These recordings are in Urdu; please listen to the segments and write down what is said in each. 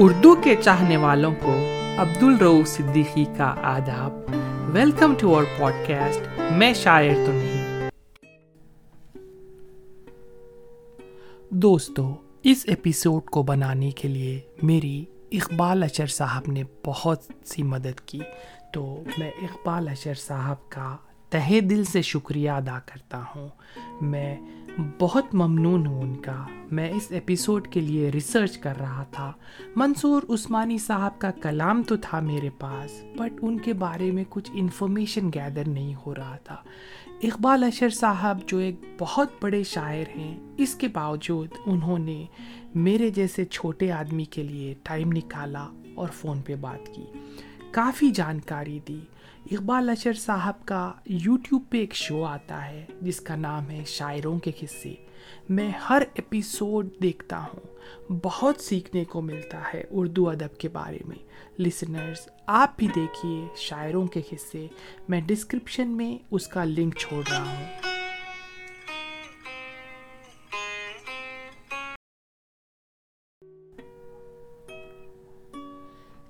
اردو کے چاہنے والوں کو عبد الرو صدیقی کا آداب۔ Welcome to our podcast میں شاعر تو نہیں۔ دوستو، اس ایپیسوڈ کو بنانے کے لیے میری اقبال اشر صاحب نے بہت سی مدد کی۔ تو میں اقبال اشر صاحب کا تہے دل سے شکریہ ادا کرتا ہوں۔ میں بہت ممنون ہوں ان کا۔ میں اس ایپیسوڈ کے لیے ریسرچ کر رہا تھا۔ منصور عثمانی صاحب کا کلام تو تھا میرے پاس بٹ ان کے بارے میں کچھ انفارمیشن گیدر نہیں ہو رہا تھا۔ اقبال اشر صاحب جو ایک بہت بڑے شاعر ہیں، اس کے باوجود انہوں نے میرے جیسے چھوٹے آدمی کے لیے ٹائم نکالا اور فون پہ بات کی۔ کافی جانکاری دی۔ اقبال اشر صاحب کا یوٹیوب پہ ایک شو آتا ہے، جس کا نام ہے شاعروں کے قصے۔ میں ہر ایپیسوڈ دیکھتا ہوں۔ بہت سیکھنے کو ملتا ہے اردو ادب کے بارے میں۔ لسنرز آپ بھی دیکھیے شاعروں کے قصے۔ میں ڈسکرپشن میں اس کا لنک چھوڑ رہا ہوں۔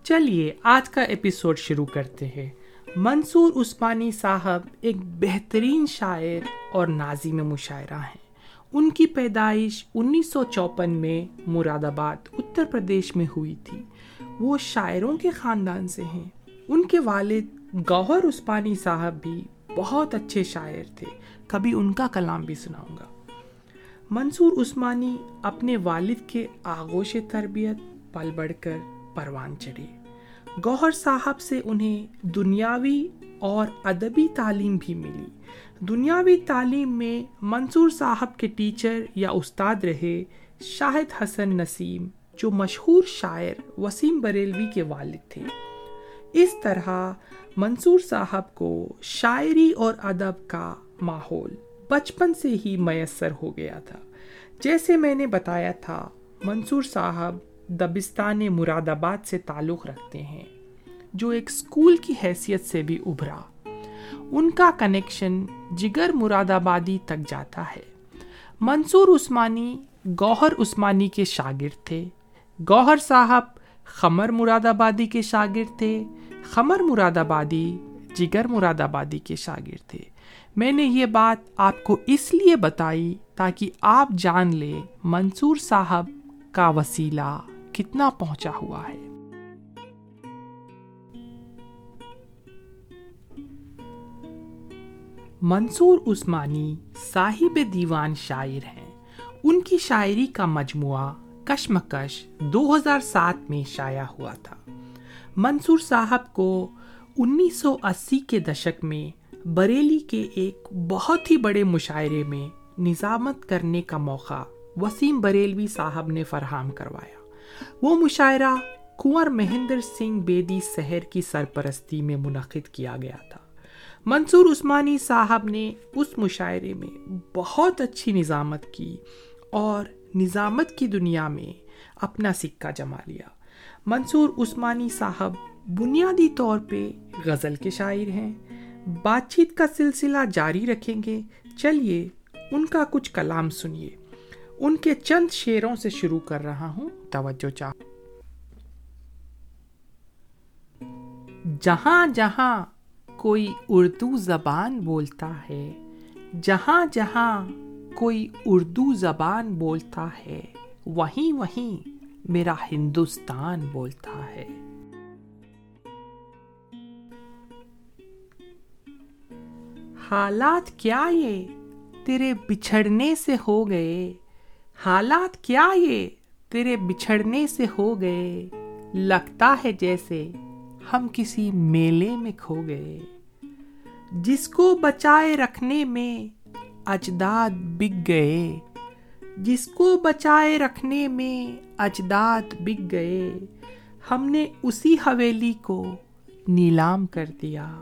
چلیے، آج کا ایپیسوڈ شروع کرتے ہیں۔ منصور عثمانی صاحب ایک بہترین شاعر اور نازم مشاعرہ ہیں۔ ان کی پیدائش انیس سو چوپن میں مراد آباد، اتر پردیش میں ہوئی تھی۔ وہ شاعروں کے خاندان سے ہیں۔ ان کے والد گوہر عثمانی صاحب بھی بہت اچھے شاعر تھے۔ کبھی ان کا کلام بھی سناؤں گا۔ منصور عثمانی اپنے والد کے آغوش تربیت، پل بڑھ کر پروان چڑھے۔ گوہر صاحب سے انہیں دنیاوی اور ادبی تعلیم بھی ملی۔ دنیاوی تعلیم میں منصور صاحب کے ٹیچر یا استاد رہے شاہد حسن نسیم، جو مشہور شاعر وسیم بریلوی کے والد تھے۔ اس طرح منصور صاحب کو شاعری اور ادب کا ماحول بچپن سے ہی میسر ہو گیا تھا۔ جیسے میں نے بتایا تھا، منصور صاحب دبستان مراد آباد سے تعلق رکھتے ہیں، جو ایک اسکول کی حیثیت سے بھی ابھرا۔ ان کا کنیکشن جگر مراد آبادی تک جاتا ہے۔ منصور عثمانی، گوہر عثمانی کے شاگرد تھے۔ گوہر صاحب خمر مراد آبادی کے شاگرد تھے۔ خمر مراد آبادی جگر مراد آبادی کے شاگرد تھے۔ میں نے یہ بات آپ کو اس لیے بتائی تاکہ آپ جان لیں، منصور صاحب کا وسیلہ۔ کتنا پہنچا ہوا ہے۔ منصور عثمانی صاحب دیوان شاعر ہیں۔ ان کی شاعری کا مجموعہ کشمکش دو ہزار سات میں شائع ہوا تھا۔ منصور صاحب کو انیس سو اسی کے دشک میں بریلی کے ایک بہت ہی بڑے مشاعرے میں نظامت کرنے کا موقع وسیم بریلوی صاحب نے فراہم کروایا۔ وہ مشاعرہ کنور مہندر سنگھ بیدی سحر کی سرپرستی میں منعقد کیا گیا تھا۔ منصور عثمانی صاحب نے اس مشاعرے میں بہت اچھی نظامت کی اور نظامت کی دنیا میں اپنا سکہ جما لیا۔ منصور عثمانی صاحب بنیادی طور پہ غزل کے شاعر ہیں۔ بات چیت کا سلسلہ جاری رکھیں گے۔ چلیے ان کا کچھ کلام سنیے۔ ان کے چند شعروں سے شروع کر رہا ہوں۔ توجہ چاہ جہاں جہاں کوئی اردو زبان بولتا ہے جہاں جہاں کوئی اردو زبان بولتا ہے وہیں وہیں میرا ہندوستان بولتا ہے حالات کیا یہ تیرے بچھڑنے سے ہو گئے حالات کیا یہ تیرے بچھڑنے سے ہو گئے، لگتا ہے جیسے ہم کسی میلے میں کھو گئے۔ جس کو بچائے رکھنے میں اجداد بک گئے، جس کو بچائے رکھنے میں اجداد بک گئے، ہم نے اسی حویلی کو نیلام کر دیا۔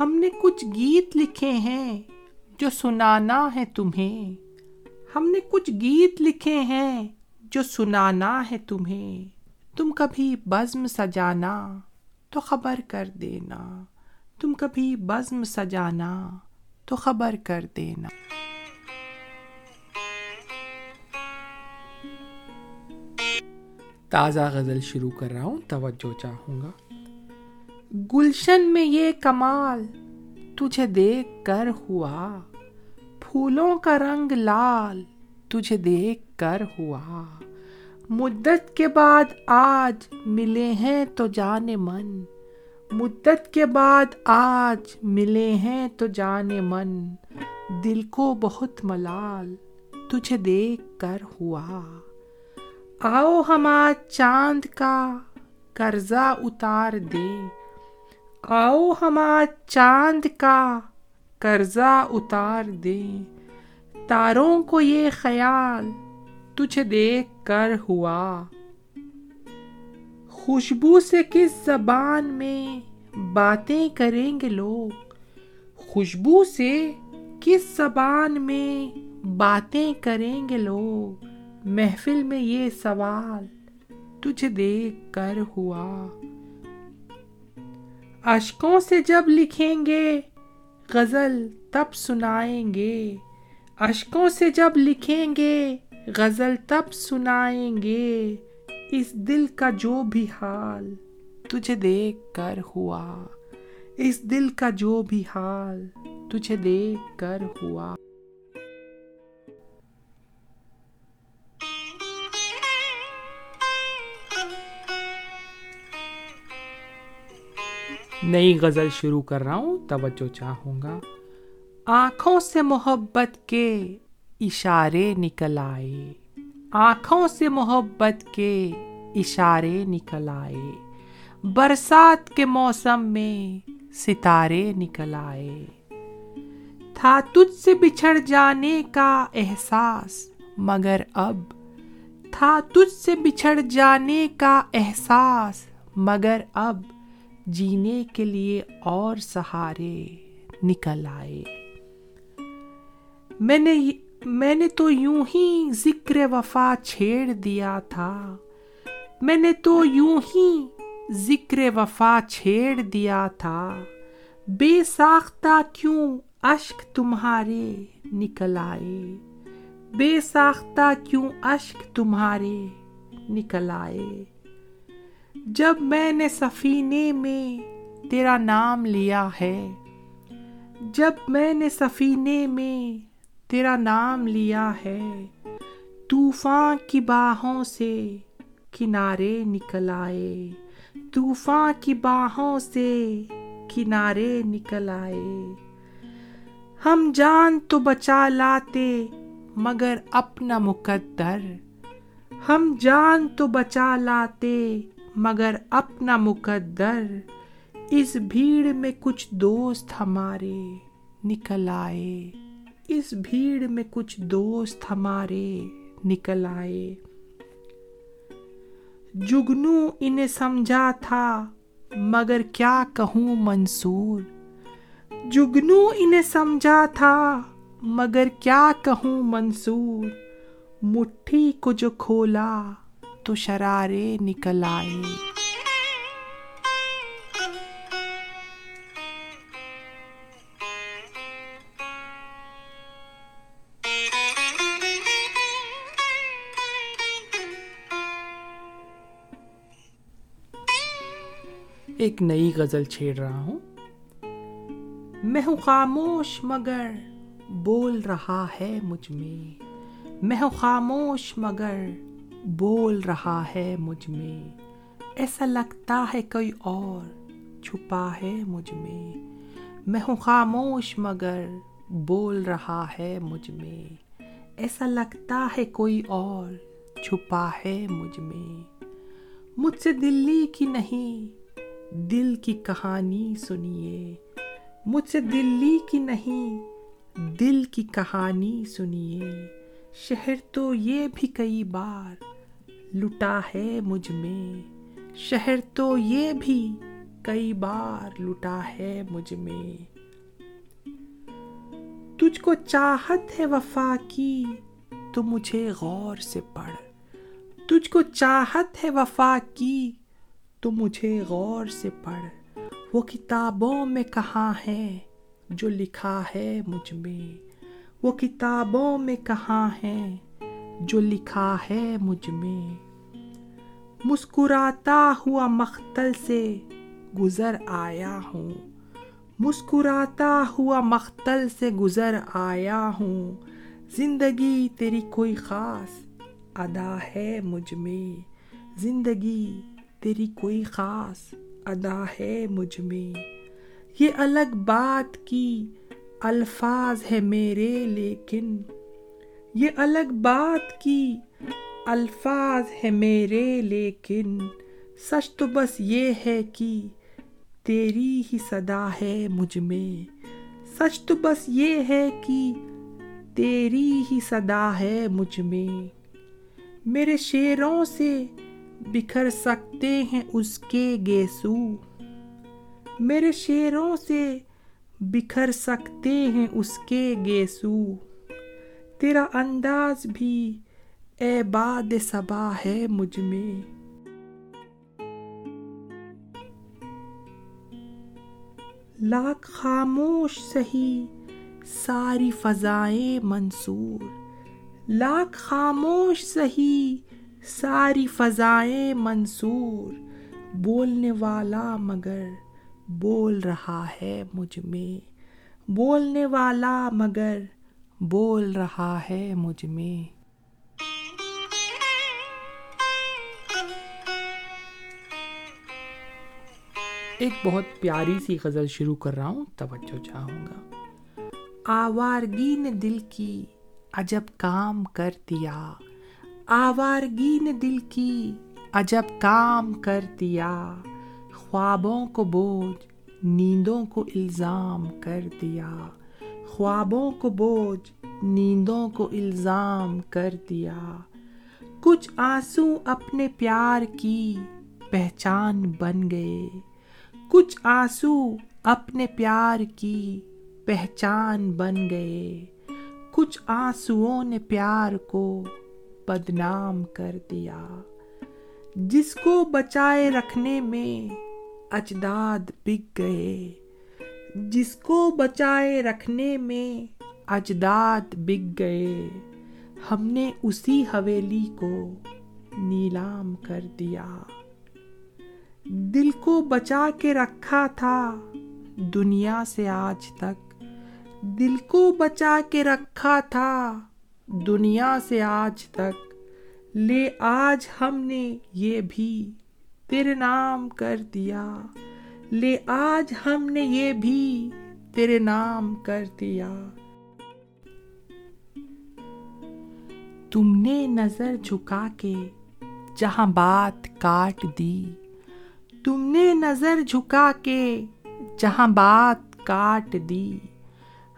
ہم نے کچھ گیت لکھے ہیں جو سنانا ہے تمہیں۔ ہم نے کچھ گیت لکھے ہیں جو سنانا ہے تمہیں۔ تم کبھی بزم سجانا تو خبر کر دینا۔ تم کبھی بزم سجانا تو خبر کر دینا۔ تازہ غزل شروع کر رہا ہوں، توجہ چاہوں گا۔ گلشن میں یہ کمال تجھے دیکھ کر ہوا۔ پھولوں کا رنگ لال تجھے دیکھ کر ہوا۔ مدت کے بعد آج ملے ہیں تو جانے من۔ مدت کے بعد آج ملے ہیں تو جانے من۔ دل کو بہت ملال تجھے دیکھ کر ہوا۔ آؤ ہم آج چاند کا قرضہ اتار دے آؤ ہم آج چاند کا قرضہ اتار دے۔ تاروں کو یہ خیال تجھے دیکھ کر ہوا۔ خوشبو سے کس زبان میں باتیں کریں گے لوگ؟ خوشبو سے کس زبان میں باتیں کریں گے لوگ؟ محفل میں یہ سوال تجھے دیکھ کر ہوا۔ اشکوں سے جب لکھیں گے، غزل تب سنائیں گے۔ اشکوں سے جب لکھیں گے، غزل تب سنائیں گے۔ اس دل کا جو بھی حال تجھے دیکھ کر ہوا۔ اس دل کا جو بھی حال تجھے دیکھ کر ہوا۔ نئی غزل شروع کر رہا ہوں، توجہ چاہوں گا۔ آنکھوں سے محبت کے اشارے نکل آئے۔ آنکھوں سے محبت کے اشارے نکل آئے۔ برسات کے موسم میں ستارے نکل آئے۔ تھا تجھ سے بچھڑ جانے کا احساس، مگر اب تھا تجھ سے بچھڑ جانے کا احساس، مگر اب جینے کے لیے اور سہارے نکل آئے۔ میں نے میں نے تو یوں ہی ذکر وفا چھیڑ دیا تھا۔ میں نے تو یوں ہی ذکر وفا چھیڑ دیا تھا۔ بے ساختہ کیوں اشک تمہارے نکل آئے؟ بے ساختہ کیوں اشک تمہارے نکل آئے؟ جب میں نے سفینے میں تیرا نام لیا ہے، جب میں نے سفینے میں تیرا نام لیا ہے، طوفان کی باہوں سے کنارے نکل آئے، طوفان کی باہوں سے کنارے نکل آئے۔ ہم جان تو بچا لاتے مگر اپنا مقدر، ہم جان تو بچا لاتے مگر اپنا مقدر اس بھیڑ میں کچھ دوست ہمارے نکل آئے۔ اس بھیڑ میں کچھ دوست ہمارے نکل آئے۔ جگنو انہیں سمجھا تھا، مگر کیا کہوں منصور؟ جگنو انہیں سمجھا تھا، مگر کیا کہوں منصور؟ مٹھی کو جو کھولا تو شرارے نکل آئے۔ ایک نئی غزل چھیڑ رہا ہوں۔ میں ہوں خاموش مگر بول رہا ہے مجھ میں۔ میں ہوں خاموش مگر بول رہا ہے مجھ میں۔ ایسا لگتا ہے کوئی اور چھپا ہے مجھ میں۔ میں ہوں خاموش مگر بول رہا ہے مجھ میں۔ ایسا لگتا ہے کوئی اور چھپا ہے مجھ میں۔ مجھ سے دلی کی نہیں، دل کی کہانی سنیے۔ مجھ سے دلی کی نہیں، دل کی کہانی سنیے۔ شہر تو یہ بھی کئی بار لٹا ہے مجھ میں۔ شہر تو یہ بھی کئی بار لٹا ہے مجھ میں۔ تجھ کو چاہت ہے وفا کی، تو مجھے غور سے پڑھ۔ تجھ کو چاہت ہے وفا کی، تو مجھے غور سے پڑھ۔ وہ کتابوں میں کہاں ہے جو لکھا ہے مجھ میں؟ وہ کتابوں میں کہاں ہے جو لکھا ہے مجھ میں؟ مسکراتا ہوا مختل سے گزر آیا ہوں۔ مسکراتا ہوا مختل سے گزر آیا ہوں۔ زندگی تیری کوئی خاص ادا ہے مجھ میں۔ زندگی تیری کوئی خاص ادا ہے مجھ میں۔ یہ الگ بات کی الفاظ ہے میرے، لیکن یہ الگ بات کی الفاظ ہے میرے، لیکن سچ تو بس یہ ہے کہ تیری ہی صدا ہے مجھ میں۔ سچ تو بس یہ ہے کہ تیری ہی صدا ہے مجھ میں۔ میرے شیروں سے بکھر سکتے ہیں اس کے گیسو۔ میرے شیروں سے بکھر سکتے ہیں اس کے گیسو۔ تیرا انداز بھی اے باد صبا ہے مجھ میں۔ لاکھ خاموش سہی، ساری فضائیں منصور۔ لاکھ خاموش سہی، ساری فضائیں منصور۔ بولنے والا مگر بول رہا ہے مجھ میں۔ بولنے والا مگر بول رہا ہے مجھ میں۔ ایک بہت پیاری سی غزل شروع کر رہا ہوں، توجہ چاہوں گا۔ آوارگی نے دل کی عجب کام کر دیا۔ آوارگی نے دل کی عجب کام کر دیا۔ خوابوں کو بوجھ، نیندوں کو الزام کر دیا۔ خوابوں کو بوجھ، نیندوں کو الزام کر دیا۔ کچھ آنسو اپنے پیار کی پہچان بن گئے۔ کچھ آنسو اپنے پیار کی پہچان بن گئے۔ کچھ آنسو نے پیار کو بدنام کر دیا۔ جس کو بچائے رکھنے میں اجداد بک گئے۔ جس کو بچائے رکھنے میں اجداد بک گئے۔ ہم نے اسی حویلی کو نیلام کر دیا۔ دل کو بچا کے رکھا تھا دنیا سے آج تک۔ دل کو بچا کے رکھا تھا دنیا سے آج تک۔ لے آج ہم نے یہ بھی تیرے نام کر دیا۔ لے آج ہم نے یہ بھی تیرے نام کر دیا۔ تم نے نظر جھکا کے جہاں بات کاٹ دی۔ تم نے نظر جھکا کے جہاں بات کاٹ دی،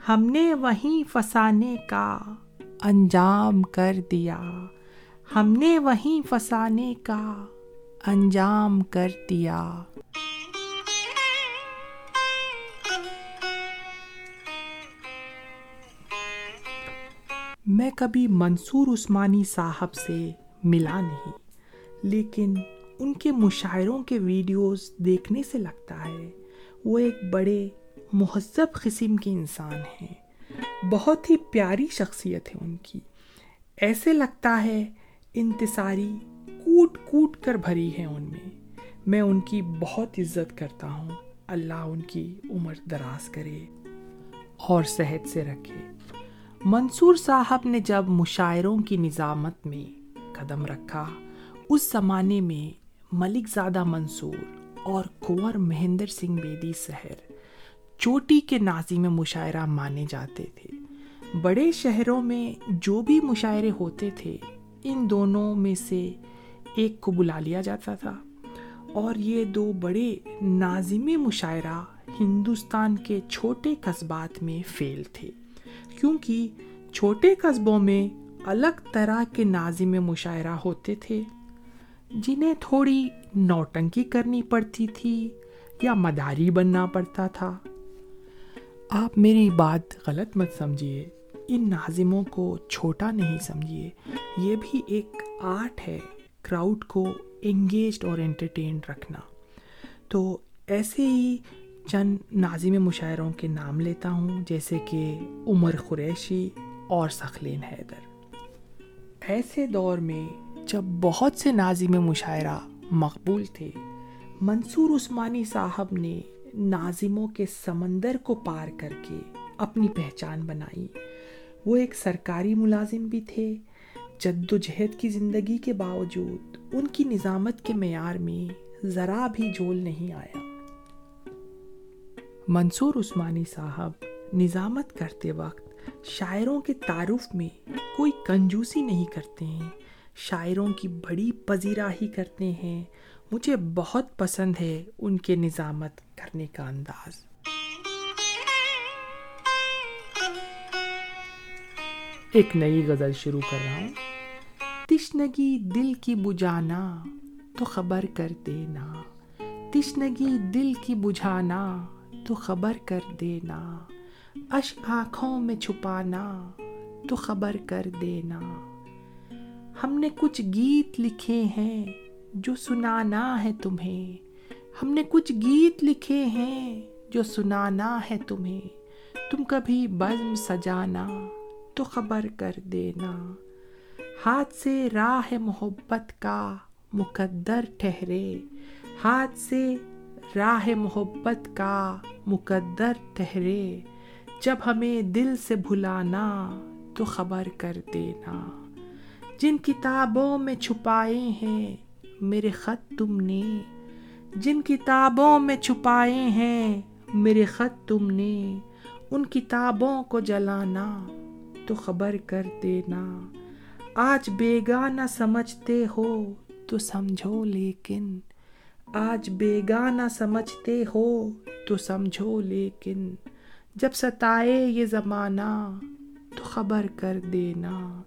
ہم نے وہیں فسانے کا انجام کر دیا۔ ہم نے وہیں فسانے کا انجام کر دیا۔ میں کبھی منصور عثمانی صاحب سے ملا نہیں، لیکن ان کے مشاعروں کے ویڈیوز دیکھنے سے لگتا ہے، وہ ایک بڑے مہذب قسم کے انسان ہیں۔ بہت ہی پیاری شخصیت ہے ان کی۔ ایسے لگتا ہے انتصاری کوٹ کوٹ کر بھری ہے ان میں۔ میں ان کی بہت عزت کرتا ہوں۔ اللہ ان کی عمر دراز کرے اور صحت سے رکھے۔ منصور صاحب نے جب مشاعروں کی نظامت میں قدم رکھا، اس زمانے میں ملک زادہ منصور اور کنور مہندر سنگھ بیدی سہر چوٹی کے نازی میں مشاعرہ مانے جاتے تھے۔ بڑے شہروں میں جو بھی مشاعرے ہوتے تھے، ان دونوں میں سے ایک کو بلا لیا جاتا تھا۔ اور یہ دو بڑے نازم مشاعرہ ہندوستان کے چھوٹے قصبات میں فیل تھے۔ کیونکہ چھوٹے قصبوں میں الگ طرح کے نازم مشاعرہ ہوتے تھے جنہیں تھوڑی نوٹنکی کرنی پڑتی تھی یا مداری بننا پڑتا تھا۔ آپ میری بات غلط مت سمجھیے، ان ناظموں کو چھوٹا نہیں سمجھیے۔ یہ بھی ایک آرٹ ہے، کراؤڈ کو انگیجڈ اور انٹرٹینڈ رکھنا۔ تو ایسے ہی چند ناظم مشاعروں کے نام لیتا ہوں، جیسے کہ عمر قریشی اور سخلین حیدر۔ ایسے دور میں جب بہت سے نازم مشاعرہ مقبول تھے، منصور عثمانی صاحب نے ناظموں کے سمندر کو پار کر کے اپنی پہچان بنائی۔ وہ ایک سرکاری ملازم بھی تھے۔ جد و جہد کی زندگی کے باوجود ان کی نظامت کے معیار میں ذرا بھی جول نہیں آیا۔ منصور عثمانی صاحب نظامت کرتے وقت شاعروں کے تعارف میں کوئی کنجوسی نہیں کرتے ہیں۔ شاعروں کی بڑی پذیراہی کرتے ہیں۔ مجھے بہت پسند ہے ان کے نظامت کرنے کا انداز۔ ایک نئی غزل شروع کر رہا ہوں۔ تشنگی دل کی بجانا تو خبر کر دینا۔ تشنگی دل کی بجھانا تو خبر کر دینا۔ اش آنکھوں میں چھپانا تو خبر کر دینا۔ ہم نے کچھ گیت لکھے ہیں جو سنانا ہے تمہیں۔ ہم نے کچھ گیت لکھے ہیں جو سنانا ہے تمہیں۔ تم کبھی بزم سجانا تو خبر کر دینا۔ ہاتھ سے راہ محبت کا مقدر ٹھہرے۔ ہاتھ سے راہ محبت کا مقدر ٹھہرے۔ جب ہمیں دل سے بھلانا تو خبر کر دینا۔ جن کتابوں میں چھپائے ہیں، میرے خط تم نے۔ جن کتابوں میں چھپائے ہیں، میرے خط تم نے۔ ان کتابوں کو جلانا تو خبر کر دینا۔ آج بیگانہ سمجھتے ہو تو سمجھو، لیکن آج بیگانہ سمجھتے ہو تو سمجھو، لیکن جب ستائے یہ زمانہ تو خبر کر دینا۔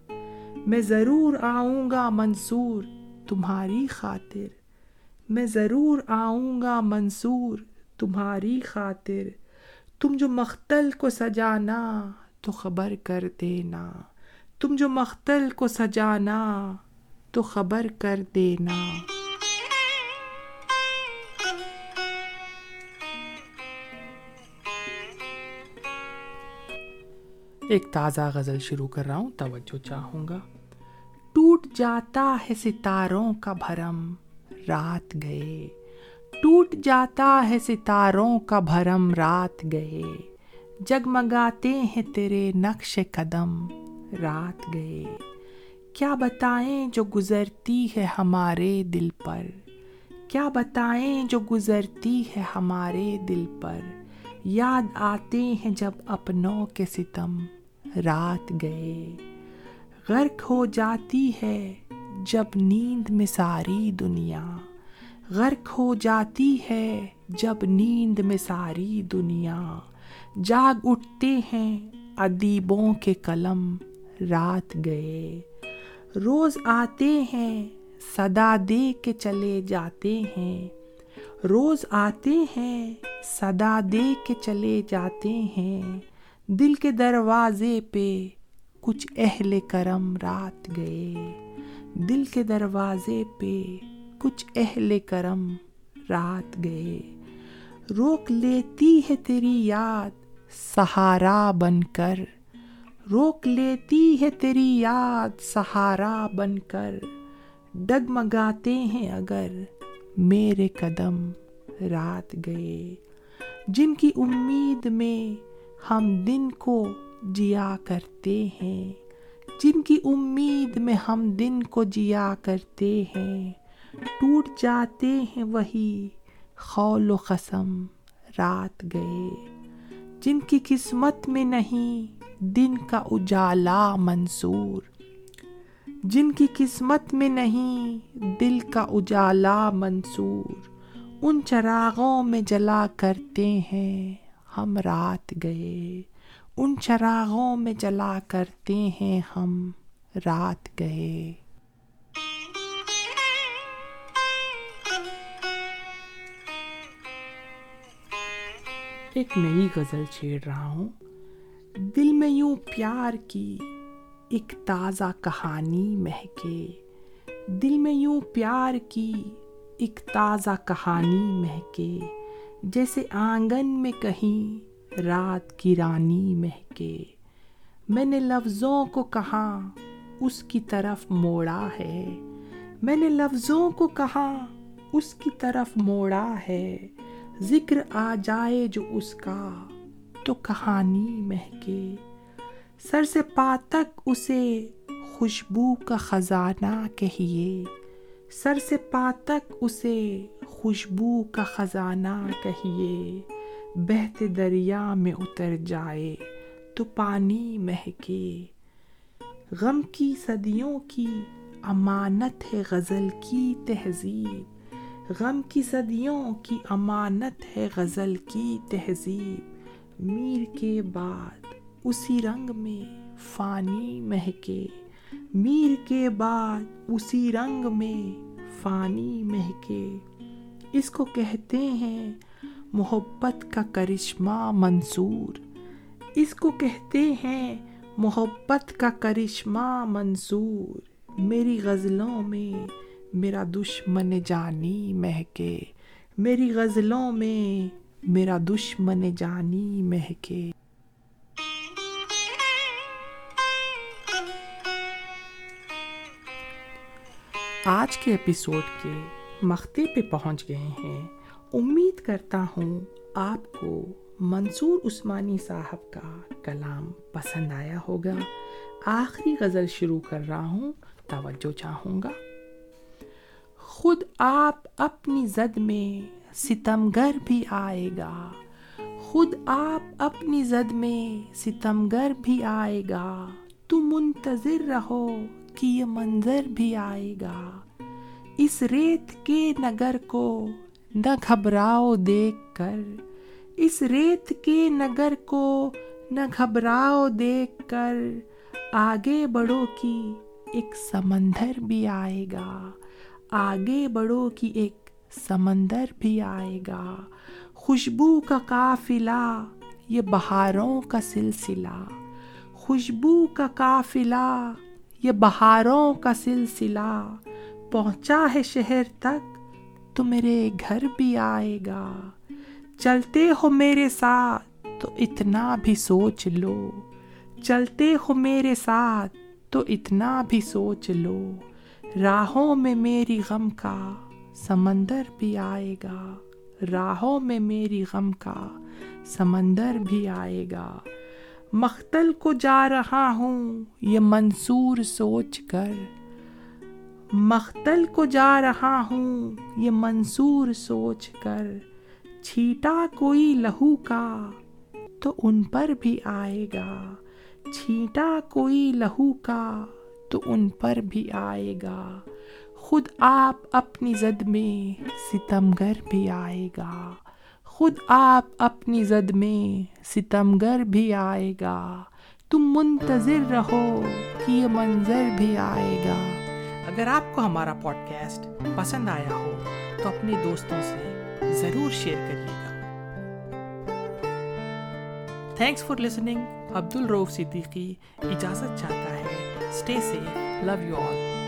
میں ضرور آؤں گا منصور تمہاری خاطر۔ میں ضرور آؤں گا منصور تمہاری خاطر۔ تم جو مختل کو سجانا تو خبر کر دینا۔ تم جو مختل کو سجانا تو خبر کر دینا۔ ایک تازہ غزل شروع کر رہا ہوں، توجہ چاہوں گا۔ ٹوٹ جاتا ہے ستاروں کا بھرم، رات گئے۔ ٹوٹ جاتا ہے ستاروں کا بھرم، رات گئے۔ جگمگاتے ہیں تیرے نقش قدم، رات گئے۔ کیا بتائیں جو گزرتی ہے ہمارے دل پر؟ کیا بتائیں جو گزرتی ہے ہمارے دل پر؟ یاد آتے ہیں جب اپنوں کے ستم۔ رات گئے۔ غرق ہو جاتی ہے جب نیند میں ساری دنیا۔ غرق ہو جاتی ہے جب نیند میں ساری دنیا۔ جاگ اٹھتے ہیں ادیبوں کے قلم۔ رات گئے۔ روز آتے ہیں صدا دے کے چلے جاتے ہیں۔ روز آتے ہیں صدا دے کے چلے جاتے ہیں۔ دل کے دروازے پہ کچھ اہل کرم رات گئے۔ دل کے دروازے پہ کچھ اہل کرم رات گئے۔ روک لیتی ہے تیری یاد سہارا بن کر۔ روک لیتی ہے تیری یاد سہارا بن کر۔ ڈگمگاتے ہیں اگر میرے قدم رات گئے۔ جن کی امید میں ہم دن کو جیا کرتے ہیں۔ جن کی امید میں ہم دن کو جیا کرتے ہیں۔ ٹوٹ جاتے ہیں وہی خول و قسم رات گئے۔ جن کی قسمت میں نہیں، دن کا اجالا منصور جن کی قسمت میں نہیں، دل کا اجالا منصور ان چراغوں میں جلا کرتے ہیں۔ ہم رات گئے، ان چراغوں میں جلا کرتے ہیں ہم رات گئے۔ ایک نئی غزل چھیڑ رہا ہوں۔ دل میں یوں پیار کی ایک تازہ کہانی مہکے۔ دل میں یوں پیار کی ایک تازہ کہانی مہکے۔ جیسے آنگن میں کہیں رات کی رانی مہکے۔ میں نے لفظوں کو کہاں اس کی طرف موڑا ہے۔ میں نے لفظوں کو کہاں اس کی طرف موڑا ہے۔ ذکر آ جائے جو اس کا، تو کہانی مہکے۔ سر سے پا تک اسے خوشبو کا خزانہ کہیے۔ سر سے پا تک اسے خوشبو کا خزانہ کہیے۔ بہتے دریا میں اتر جائے تو پانی مہکے۔ غم کی صدیوں کی امانت ہے غزل کی تہذیب۔ غم کی صدیوں کی امانت ہے غزل کی تہذیب۔ میر کے بعد اسی رنگ میں فانی مہکے۔ میر کے بعد اسی رنگ میں فانی مہکے۔ اس کو کہتے ہیں محبت کا کرشمہ منصور۔ اس کو کہتے ہیں محبت کا کرشمہ منصور۔ میری غزلوں میں میرا دشمن جانی مہکے۔ میری غزلوں میں میرا دشمن جانی مہکے۔ آج کے ایپیسوڈ کے مختے پہ پہنچ گئے ہیں۔ امید کرتا ہوں آپ کو منصور عثمانی صاحب کا کلام پسند آیا ہوگا۔ آخری غزل شروع کر رہا ہوں، توجہ چاہوں گا۔ خود آپ اپنی زد میں ستمگر بھی آئے گا۔ خود آپ اپنی زد میں ستمگر بھی آئے گا۔ تم منتظر رہو کہ یہ منظر بھی آئے گا۔ اس ریت کے نگر کو نہ گھبراؤ دیکھ کر۔ اس ریت کے نگر کو نہ گھبراؤ دیکھ کر۔ آگے بڑھو کی ایک سمندر بھی آئے گا۔ آگے بڑھو کی ایک سمندر بھی آئے گا۔ خوشبو کا قافلہ، یہ بہاروں کا سلسلہ۔ خوشبو کا قافلہ یہ بہاروں کا سلسلہ پہنچا ہے شہر تک، تو میرے گھر بھی آئے گا۔ چلتے ہو میرے ساتھ، تو اتنا بھی سوچ لو۔ چلتے ہو میرے ساتھ، تو اتنا بھی سوچ لو۔ راہوں میں میری غم کا سمندر بھی آئے گا۔ راہوں میں میری غم کا سمندر بھی آئے گا۔ مختل کو جا رہا ہوں، یہ منصور سوچ کر۔ مختل کو جا رہا ہوں، یہ منصور سوچ کر۔ چھیٹا کوئی لہو کا تو ان پر بھی آئے گا۔ چھیٹا کوئی لہو کا تو ان پر بھی آئے گا۔ خود آپ اپنی زد میں ستمگر بھی آئے گا۔ خود آپ اپنی زد میں ستمگر بھی آئے گا۔ تم منتظر رہو کہ یہ منظر بھی آئے گا۔ اگر آپ کو ہمارا پوڈ کاسٹ پسند آیا ہو تو اپنے دوستوں سے ضرور شیئر کریے گا۔ تھینکس فار لسننگ عبد الروف صدیقی اجازت چاہتا ہے۔ اسٹے سے لو یو آل